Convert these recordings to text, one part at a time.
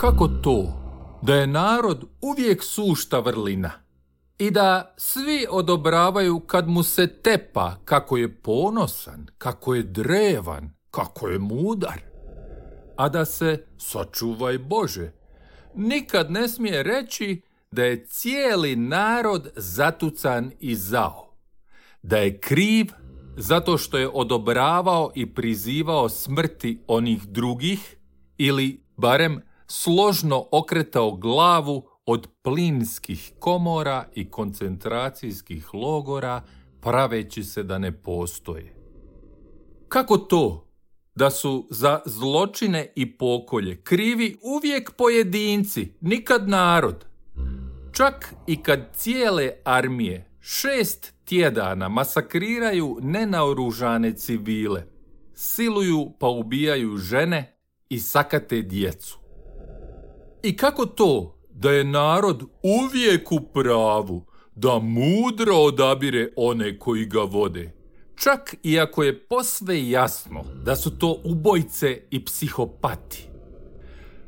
Kako to da je narod uvijek sušta vrlina i da svi odobravaju kad mu se tepa kako je ponosan, kako je drevan, kako je mudar, a da se, sačuvaj Bože, nikad ne smije reći da je cijeli narod zatucan i zao, da je kriv zato što je odobravao i prizivao smrti onih drugih ili barem složno okretao glavu od plinskih komora i koncentracijskih logora praveći se da ne postoje. Kako to da su za zločine i pokolje krivi uvijek pojedinci, nikad narod? Čak i kad cijele armije šest tjedana masakriraju nenaoružane civile, siluju pa ubijaju žene i sakate djecu. I kako to da je narod uvijek u pravu, da mudro odabire one koji ga vode, čak i ako je posve jasno da su to ubojce i psihopati.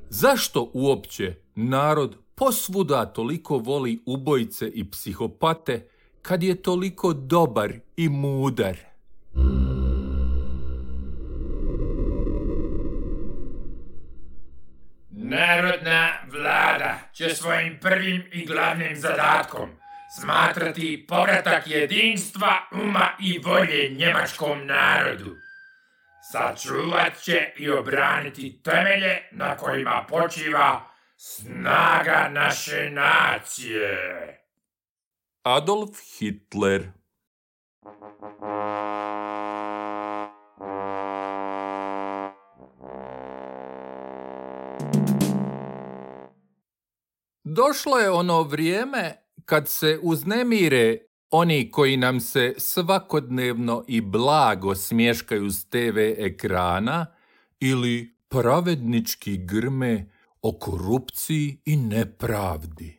Zašto uopće narod posvuda toliko voli ubojice i psihopate kad je toliko dobar i mudar? Narodna vlada će svojim prvim i glavnim zadatkom smatrati povratak jedinstva, uma i volje njemačkom narodu. Sačuvat će i obraniti temelje na kojima počiva snaga naše nacije. Adolf Hitler Došlo je ono vrijeme kad se uznemire oni koji nam se svakodnevno i blago smješkaju s TV ekrana ili pravednički grme o korupciji i nepravdi.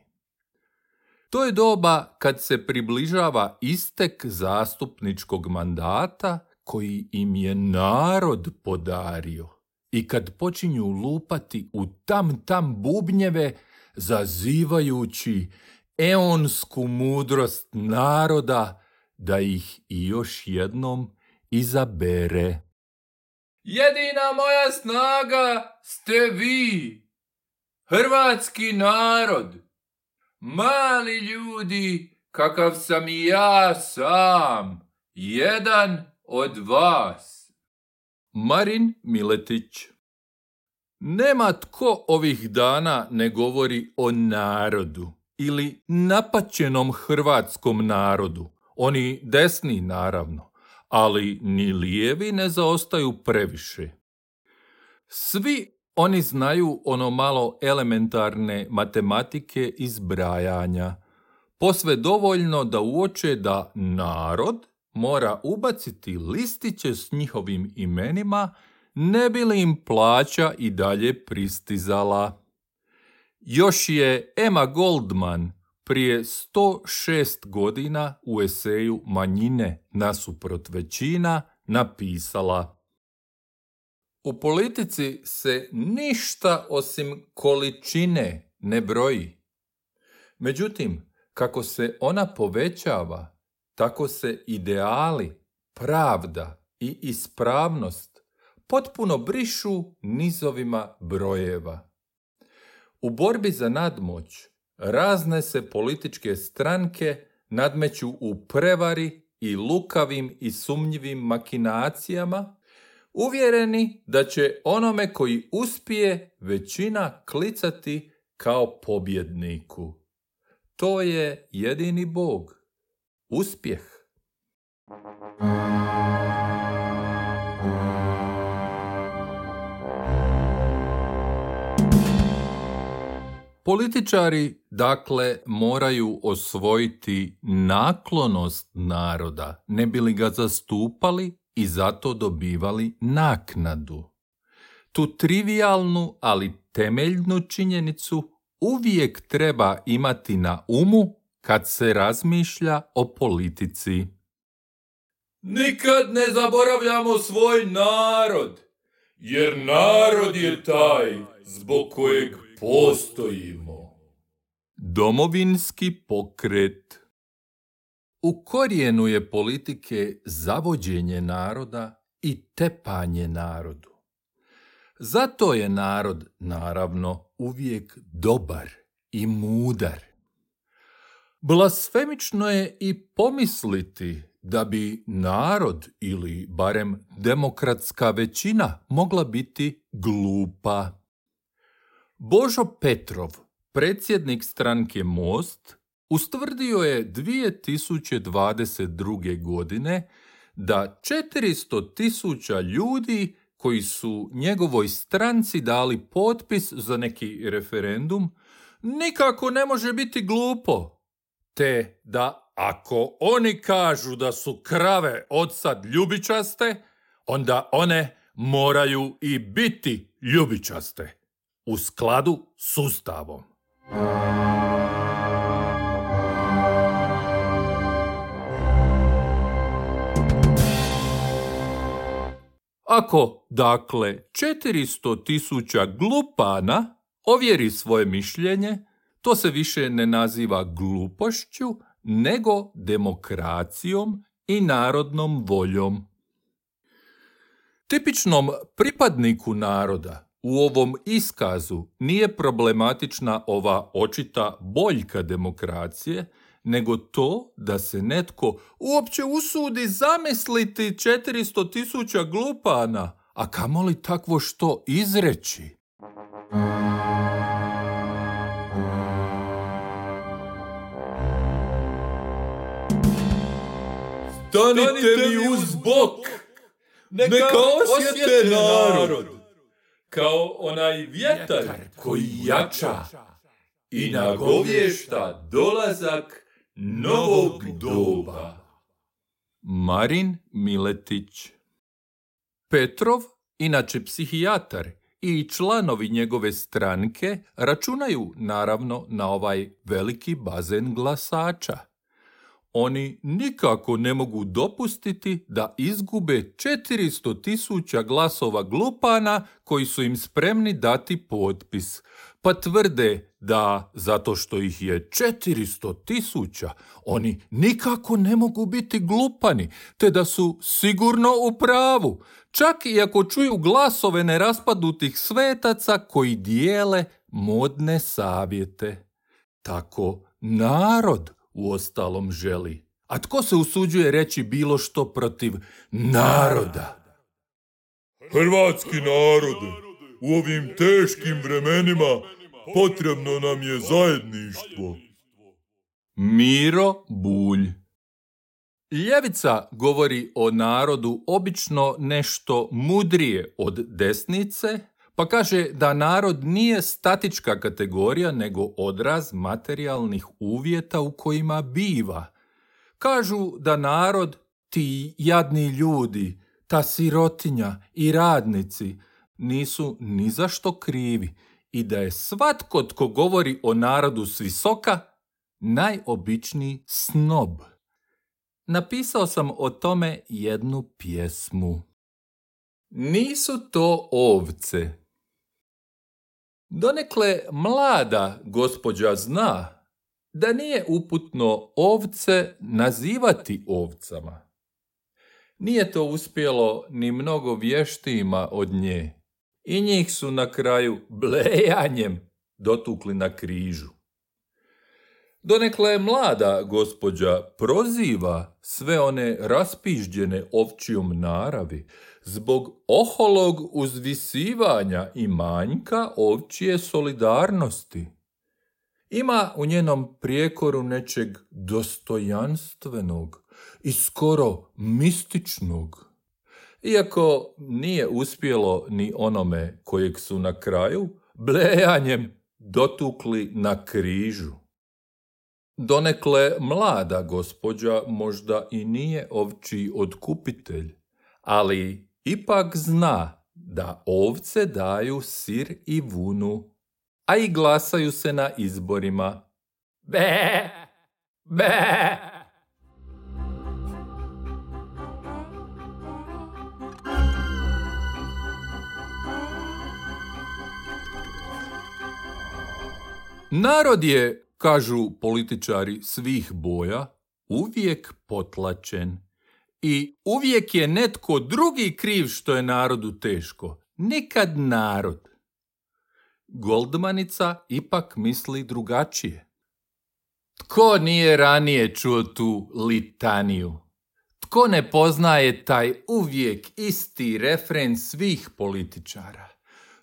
To je doba kad se približava istek zastupničkog mandata koji im je narod podario i kad počinju lupati u tam tam bubnjeve zazivajući eonsku mudrost naroda da ih i još jednom izabere. Jedina moja snaga ste vi, hrvatski narod, mali ljudi kakav sam i ja sam, jedan od vas. Marin Miletić nema tko ovih dana ne govori o narodu ili napaćenom hrvatskom narodu. Oni desni naravno, ali ni lijevi ne zaostaju previše. Svi oni znaju ono malo elementarne matematike i zbrajanja. Posve dovoljno da uoče da narod mora ubaciti listiće s njihovim imenima ne bi li im plaća i dalje pristizala. Još je Emma Goldman prije 106 godina u eseju Manjine nasuprot većina napisala U politici se ništa osim količine ne broji. Međutim, kako se ona povećava, tako se ideali, pravda i ispravnost potpuno brišu nizovima brojeva. U borbi za nadmoć razne se političke stranke nadmeću u prevari i lukavim i sumnjivim makinacijama, uvjereni da će onome koji uspije većina klicati kao pobjedniku. To je jedini Bog. Uspjeh. Političari, dakle, moraju osvojiti naklonost naroda, ne bi li ga zastupali i zato dobivali naknadu. Tu trivialnu, ali temeljnu činjenicu uvijek treba imati na umu kad se razmišlja o politici. Nikad ne zaboravljamo svoj narod, jer narod je taj zbog kojeg postojimo. Domovinski pokret U korijenu je politike zavođenje naroda i tepanje narodu. Zato je narod, naravno, uvijek dobar i mudar. Blasfemično je i pomisliti da bi narod ili barem demokratska većina mogla biti glupa. Božo Petrov, predsjednik stranke Most, ustvrdio je 2022. godine da 400 tisuća ljudi koji su njegovoj stranci dali potpis za neki referendum nikako ne može biti glupo, te da ako oni kažu da su krave od sad ljubičaste, onda one moraju i biti ljubičaste u skladu s Ustavom. Ako, dakle, 400 tisuća glupana ovjeri svoje mišljenje, to se više ne naziva glupošću, nego demokracijom i narodnom voljom. Tipičnom pripadniku naroda u ovom iskazu nije problematična ova očita boljka demokracije, nego to da se netko uopće usudi zamisliti 400 tisuća glupana, a kamoli takvo što izreći. Stanite mi uz bok, neka osjete narod, kao onaj vjetar koji jača i nagovješta dolazak novog doba. Marin Miletić Petrov, inače psihijatar i članovi njegove stranke računaju naravno na ovaj veliki bazen glasača. Oni nikako ne mogu dopustiti da izgube 400 tisuća glasova glupana koji su im spremni dati potpis, pa tvrde da zato što ih je 400 tisuća, oni nikako ne mogu biti glupani, te da su sigurno u pravu, čak i ako čuju glasove neraspadutih svetaca koji dijele modne savjete. Tako narod u ostalom želi. A tko se usuđuje reći bilo što protiv naroda? Hrvatski narode, u ovim teškim vremenima potrebno nam je zajedništvo. Miro Bulj Ljevica govori o narodu obično nešto mudrije od desnice, pa kaže da narod nije statička kategorija nego odraz materijalnih uvjeta u kojima biva. Kažu da narod, ti jadni ljudi, ta sirotinja i radnici nisu ni zašto krivi i da je svatko tko govori o narodu s visoka najobičniji snob. Napisao sam o tome jednu pjesmu. Nisu to ovce, Donekle mlada gospođa zna da nije uputno ovce nazivati ovcama. Nije to uspjelo ni mnogo vještima od nje i njih su na kraju blejanjem dotukli na križu. Donekle mlada gospođa proziva sve one raspižđene ovčijom naravi, zbog oholog uzvisivanja i manjka ovčije solidarnosti. Ima u njenom prijekoru nečeg dostojanstvenog i skoro mističnog. Iako nije uspjelo ni onome kojeg su na kraju blejanjem dotukli na križu. Donekle mlada gospođa možda i nije ovči odkupitelj, ali ipak zna da ovce daju sir i vunu, a i glasaju se na izborima. Be, be. Narod je, kažu političari svih boja, uvijek potlačen. I uvijek je netko drugi kriv što je narodu teško. Nikad narod. Goldmanica ipak misli drugačije. Tko nije ranije čuo tu litaniju? Tko ne poznaje taj uvijek isti refren svih političara?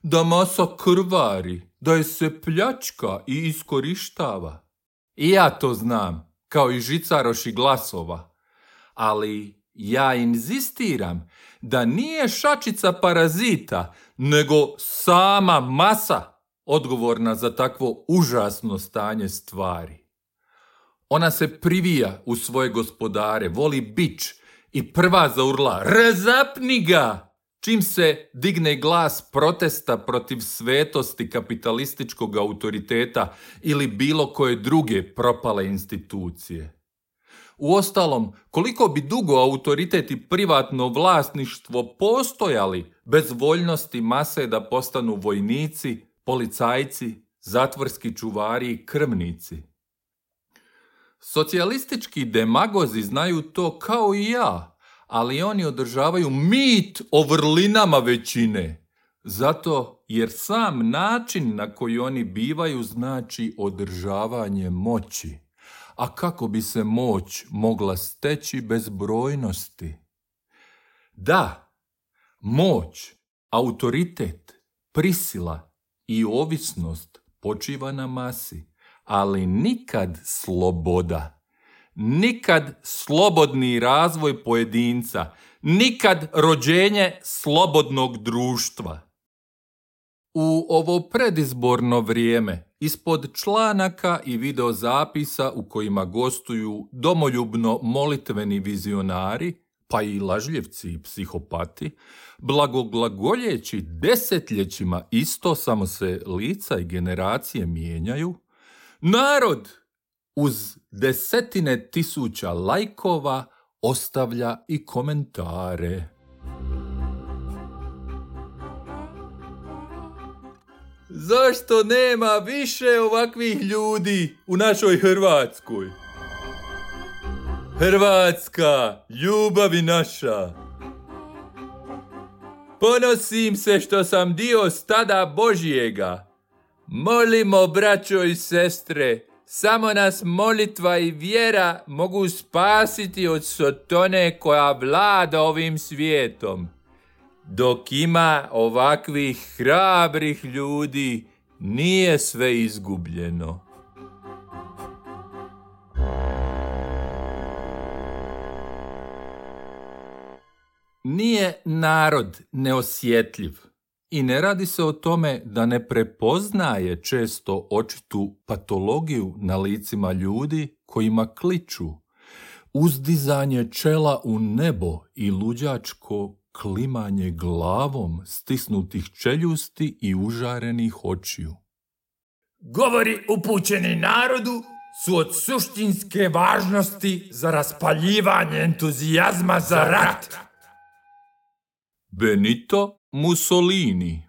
Da masa krvari, da je se pljačka i iskorištava. I ja to znam, kao i žicaroši glasova. Ali ja inzistiram da nije šačica parazita, nego sama masa odgovorna za takvo užasno stanje stvari. Ona se privija u svoje gospodare, voli bić i prva zaurla, razapni ga! Čim se digne glas protesta protiv svetosti kapitalističkog autoriteta ili bilo koje druge propale institucije. Uostalom, koliko bi dugo autoritet i privatno vlasništvo postojali bez voljnosti mase da postanu vojnici, policajci, zatvorski čuvari i krvnici? Socijalistički demagozi znaju to kao i ja, ali oni održavaju mit o vrlinama većine. Zato jer sam način na koji oni bivaju znači održavanje moći. A kako bi se moć mogla steći bez brojnosti? Da, moć, autoritet, prisila i ovisnost počiva na masi, ali nikad sloboda. Nikad slobodni razvoj pojedinca, nikad rođenje slobodnog društva. U ovo predizborno vrijeme, ispod članaka i videozapisa u kojima gostuju domoljubno molitveni vizionari, pa i lažljevci i psihopati, blagoglagoljeći desetljećima isto samo se lica i generacije mijenjaju, narod uz desetine tisuća lajkova ostavlja i komentare. Zašto nema više ovakvih ljudi u našoj Hrvatskoj? Hrvatska, ljubavi naša. Ponosim se što sam dio stada Božijega. Molimo, braćo i sestre, samo nas molitva i vjera mogu spasiti od sotone koja vlada ovim svijetom. Dok ima ovakvih hrabrih ljudi, nije sve izgubljeno. Nije narod neosjetljiv i ne radi se o tome da ne prepoznaje često očitu patologiju na licima ljudi kojima kliču. Uzdizanje čela u nebo i luđačko klimanje glavom stisnutih čeljusti i užarenih očiju. Govori upućeni narodu su od suštinske važnosti za raspaljivanje entuzijazma za rat. Benito Mussolini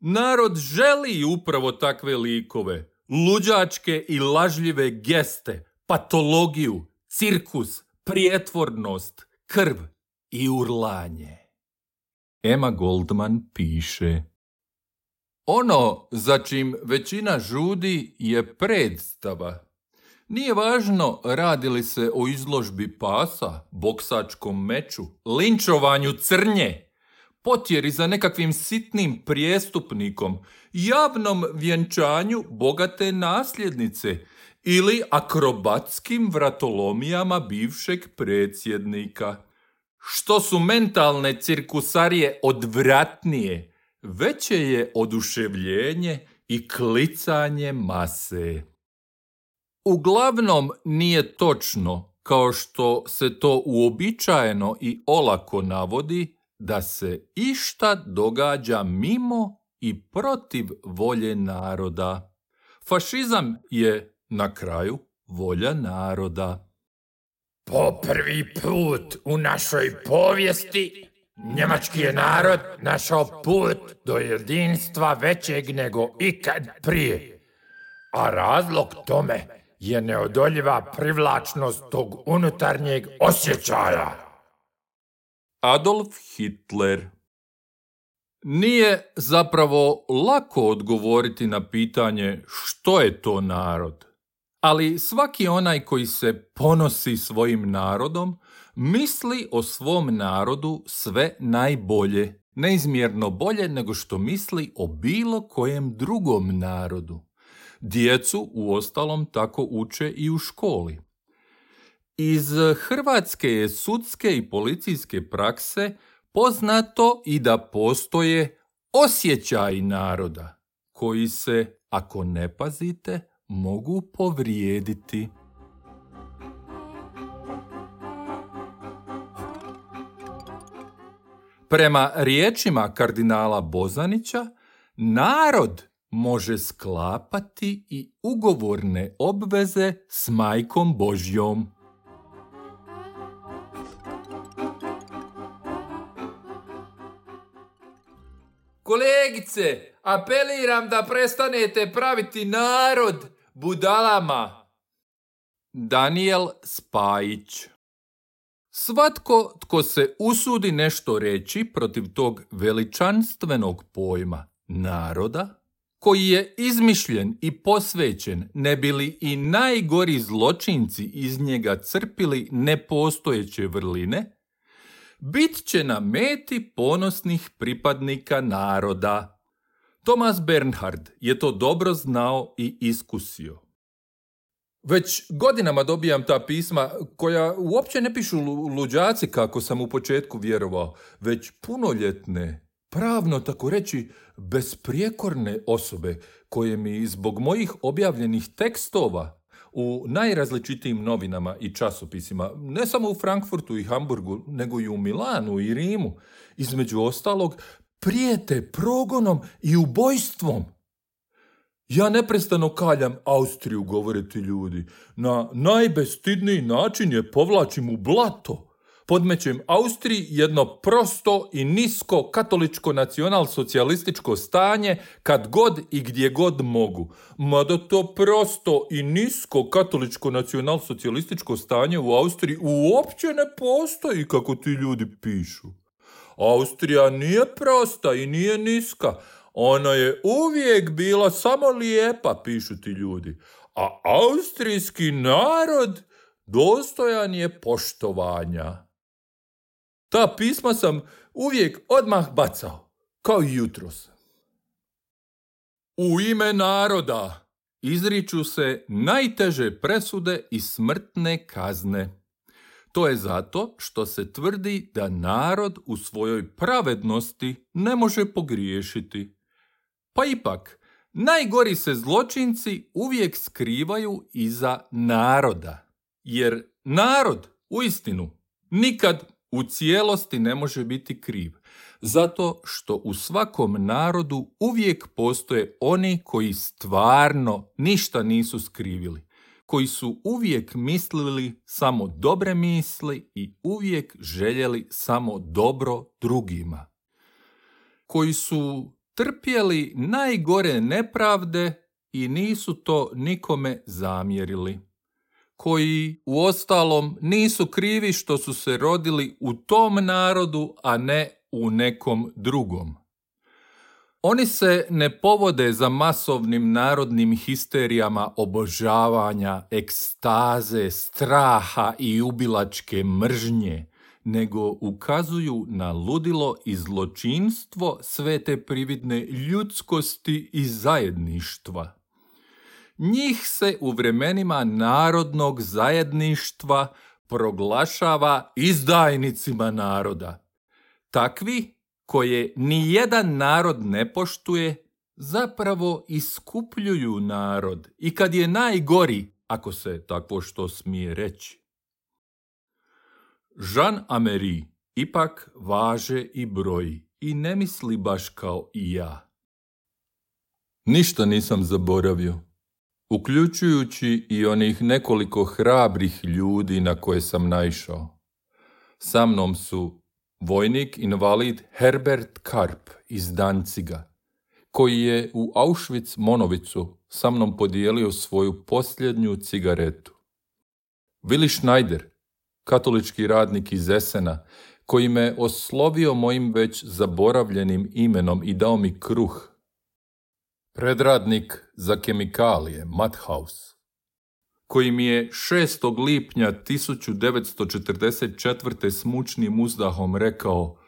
Narod želi upravo takve likove, luđačke i lažljive geste, patologiju, cirkus, prijetvornost, krv i urlanje. Emma Goldman piše Ono za čim većina žudi je predstava. Nije važno radi li se o izložbi pasa, boksačkom meču, linčovanju crnje, potjeri za nekakvim sitnim prijestupnikom, javnom vjenčanju bogate nasljednice ili akrobatskim vratolomijama bivšeg predsjednika. Što su mentalne cirkusarije odvratnije, veće je oduševljenje i klicanje mase. Uglavnom nije točno, kao što se to uobičajeno i olako navodi, da se išta događa mimo i protiv volje naroda. Fašizam je na kraju volja naroda. Po prvi put u našoj povijesti njemački je narod našao put do jedinstva većeg nego ikad prije A razlog tome je neodoljiva privlačnost tog unutarnjeg osjećaja. Adolf Hitler Nije zapravo lako odgovoriti na pitanje što je to narod. Ali svaki onaj koji se ponosi svojim narodom misli o svom narodu sve najbolje, neizmjerno bolje nego što misli o bilo kojem drugom narodu. Djecu u ostalom tako uče i u školi. Iz hrvatske sudske i policijske prakse poznato i da postoje osjećaj naroda koji se, ako ne pazite, mogu povrijediti. Prema riječima kardinala Bozanića, narod može sklapati i ugovorne obveze s majkom Božjom. Kolegice, apeliram da prestanete praviti narod budalama. Daniel Spajić Svatko tko se usudi nešto reći protiv tog veličanstvenog pojma naroda, koji je izmišljen i posvećen, ne bili i najgori zločinci iz njega crpili nepostojeće vrline, bit će na meti ponosnih pripadnika naroda. Thomas Bernhard je to dobro znao i iskusio. Već godinama dobijam ta pisma koja uopće ne pišu luđaci kako sam u početku vjerovao, već punoljetne, pravno tako reći besprijekorne osobe koje mi zbog mojih objavljenih tekstova u najrazličitijim novinama i časopisima, ne samo u Frankfurtu i Hamburgu, nego i u Milanu i Rimu, između ostalog, prijete progonom i ubojstvom. Ja neprestano kaljam Austriju, govore ti ljudi. Na najbestidniji način je povlačim u blato podmećem Austriji jedno prosto i nisko katoličko nacional-socijalističko stanje kad god i gdje god mogu. Mada to prosto i nisko katoličko nacional-socijalističko stanje u Austriji uopće ne postoji kako ti ljudi pišu. Austrija nije prosta i nije niska. Ona je uvijek bila samo lijepa, pišu ti ljudi. A austrijski narod dostojan je poštovanja. Ta pisma sam uvijek odmah bacao, kao i jutros. U ime naroda izriču se najteže presude i smrtne kazne. To je zato što se tvrdi da narod u svojoj pravednosti ne može pogriješiti. Pa ipak, najgori se zločinci uvijek skrivaju iza naroda. Jer narod, u istinu, nikad u cijelosti ne može biti kriv. Zato što u svakom narodu uvijek postoje oni koji stvarno ništa nisu skrivili, koji su uvijek mislili samo dobre misli i uvijek željeli samo dobro drugima. Koji su trpjeli najgore nepravde i nisu to nikome zamjerili koji u ostalom nisu krivi što su se rodili u tom narodu, a ne u nekom drugom. Oni se ne povode za masovnim narodnim histerijama obožavanja, ekstaze, straha i ubilačke mržnje, nego ukazuju na ludilo i zločinstvo sve te prividne ljudskosti i zajedništva. Njih se u vremenima narodnog zajedništva proglašava izdajnicima naroda. Takvi koje ni jedan narod ne poštuje, zapravo iskupljuju narod i kad je najgori, ako se takvo što smije reći. Jean Amery ipak važe i broji i ne misli baš kao i ja. Ništa nisam zaboravio uključujući i onih nekoliko hrabrih ljudi na koje sam naišao. Sa mnom su vojnik invalid Herbert Karp iz Danciga, koji je u Auschwitz Monovicu sa mnom podijelio svoju posljednju cigaretu. Willi Schneider, katolički radnik iz Esena, koji me oslovio mojim već zaboravljenim imenom i dao mi kruh. Predradnik za kemikalije, Mathaus, koji mi je 6. lipnja 1944. smučnim uzdahom rekao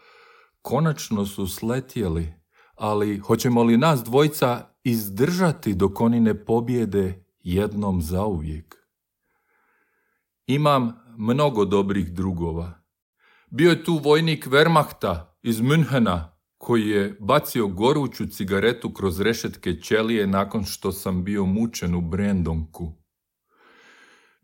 Konačno su sletjeli, ali hoćemo li nas dvojca izdržati dok oni ne pobjede jednom zauvijek? Imam mnogo dobrih drugova. Bio je tu vojnik Wehrmachta iz Münhena koji je bacio goruću cigaretu kroz rešetke ćelije nakon što sam bio mučen u Brendonku.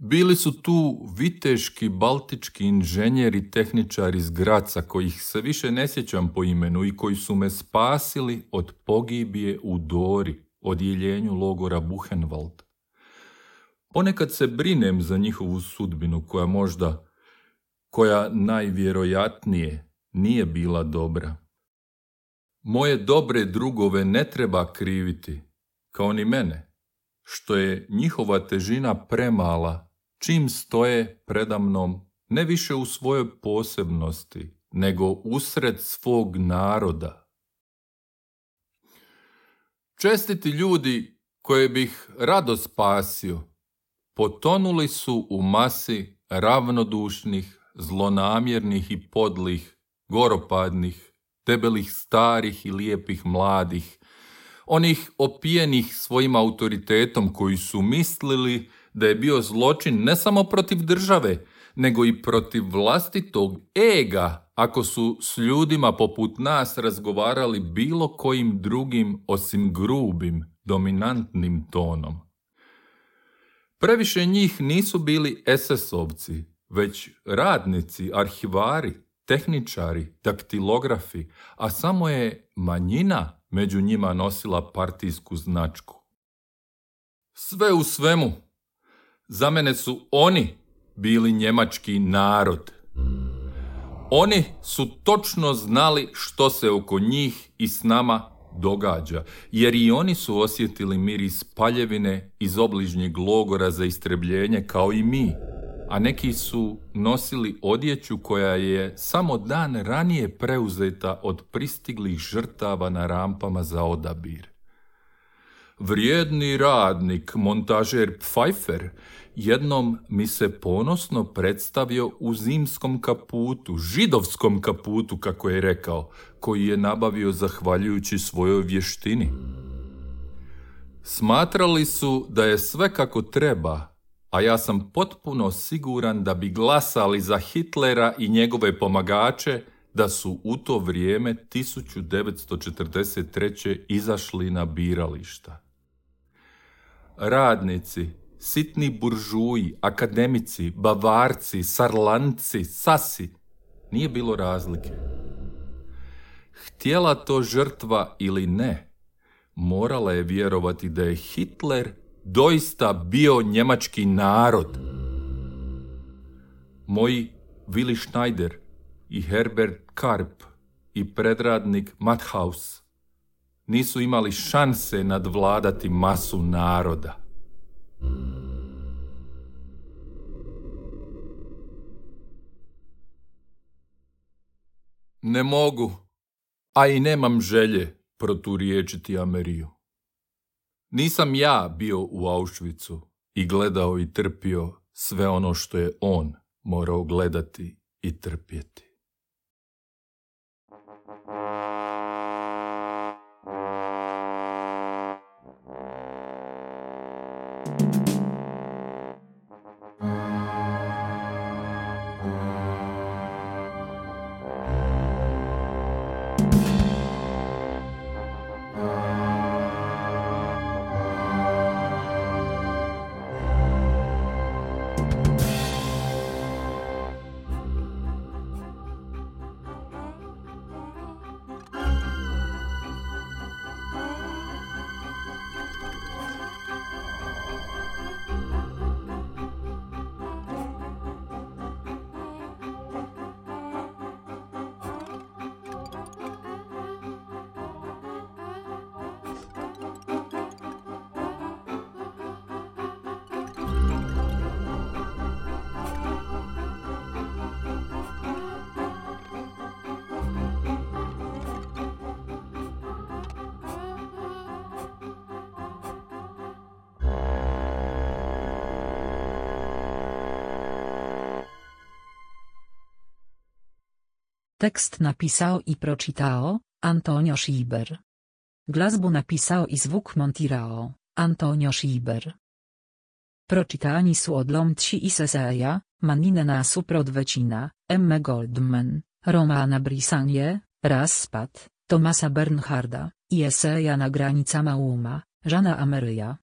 Bili su tu viteški baltički inženjeri tehničari iz Graca kojih se više ne sjećam po imenu i koji su me spasili od pogibije u Dori, odjeljenju logora Buchenwald. Ponekad se brinem za njihovu sudbinu koja možda, koja najvjerojatnije nije bila dobra. Moje dobre drugove ne treba kriviti, kao ni mene, što je njihova težina premala čim stoje predamnom ne više u svojoj posebnosti, nego usred svog naroda. Čestiti ljudi koje bih rado spasio, potonuli su u masi ravnodušnih, zlonamjernih i podlih, goropadnih, debelih starih i lijepih mladih, onih opijenih svojim autoritetom koji su mislili da je bio zločin ne samo protiv države, nego i protiv vlastitog ega ako su s ljudima poput nas razgovarali bilo kojim drugim osim grubim, dominantnim tonom. Previše njih nisu bili SS-ovci, već radnici, arhivari, tehničari, daktilografi, a samo je manjina među njima nosila partijsku značku. Sve u svemu, za mene su oni bili njemački narod. Oni su točno znali što se oko njih i s nama događa, jer i oni su osjetili miris paljevine iz obližnjeg logora za istrebljenje kao i mi, a neki su nosili odjeću koja je samo dan ranije preuzeta od pristiglih žrtava na rampama za odabir. Vrijedni radnik, montažer Pfeiffer, jednom mi se ponosno predstavio u zimskom kaputu, židovskom kaputu, kako je rekao, koji je nabavio zahvaljujući svojoj vještini. Smatrali su da je sve kako treba, a ja sam potpuno siguran da bi glasali za Hitlera i njegove pomagače da su u to vrijeme 1943. izašli na birališta. Radnici, sitni buržuji, akademici, bavarci, sarlanci, sasi, nije bilo razlike. Htjela to žrtva ili ne, morala je vjerovati da je Hitler doista bio njemački narod. Moji Willi Schneider i Herbert Karp i predradnik Mathaus nisu imali šanse nadvladati masu naroda. Ne mogu, a i nemam želje proturiječiti Ameriju. Nisam ja bio u Auschwitzu i gledao i trpio sve ono što je on morao gledati i trpjeti. you Tekst napisał i proczytał Antonio Schieber. Glazbu napisał i zwuk montirao Antonio Schieber. Proczytani su odlomci i seseja, manine na suprot vecina, M. Goldman, Romana Brisanie, Raspat, Tomasa Bernharda, i eseja na granica Mauma, Żana Ameryja.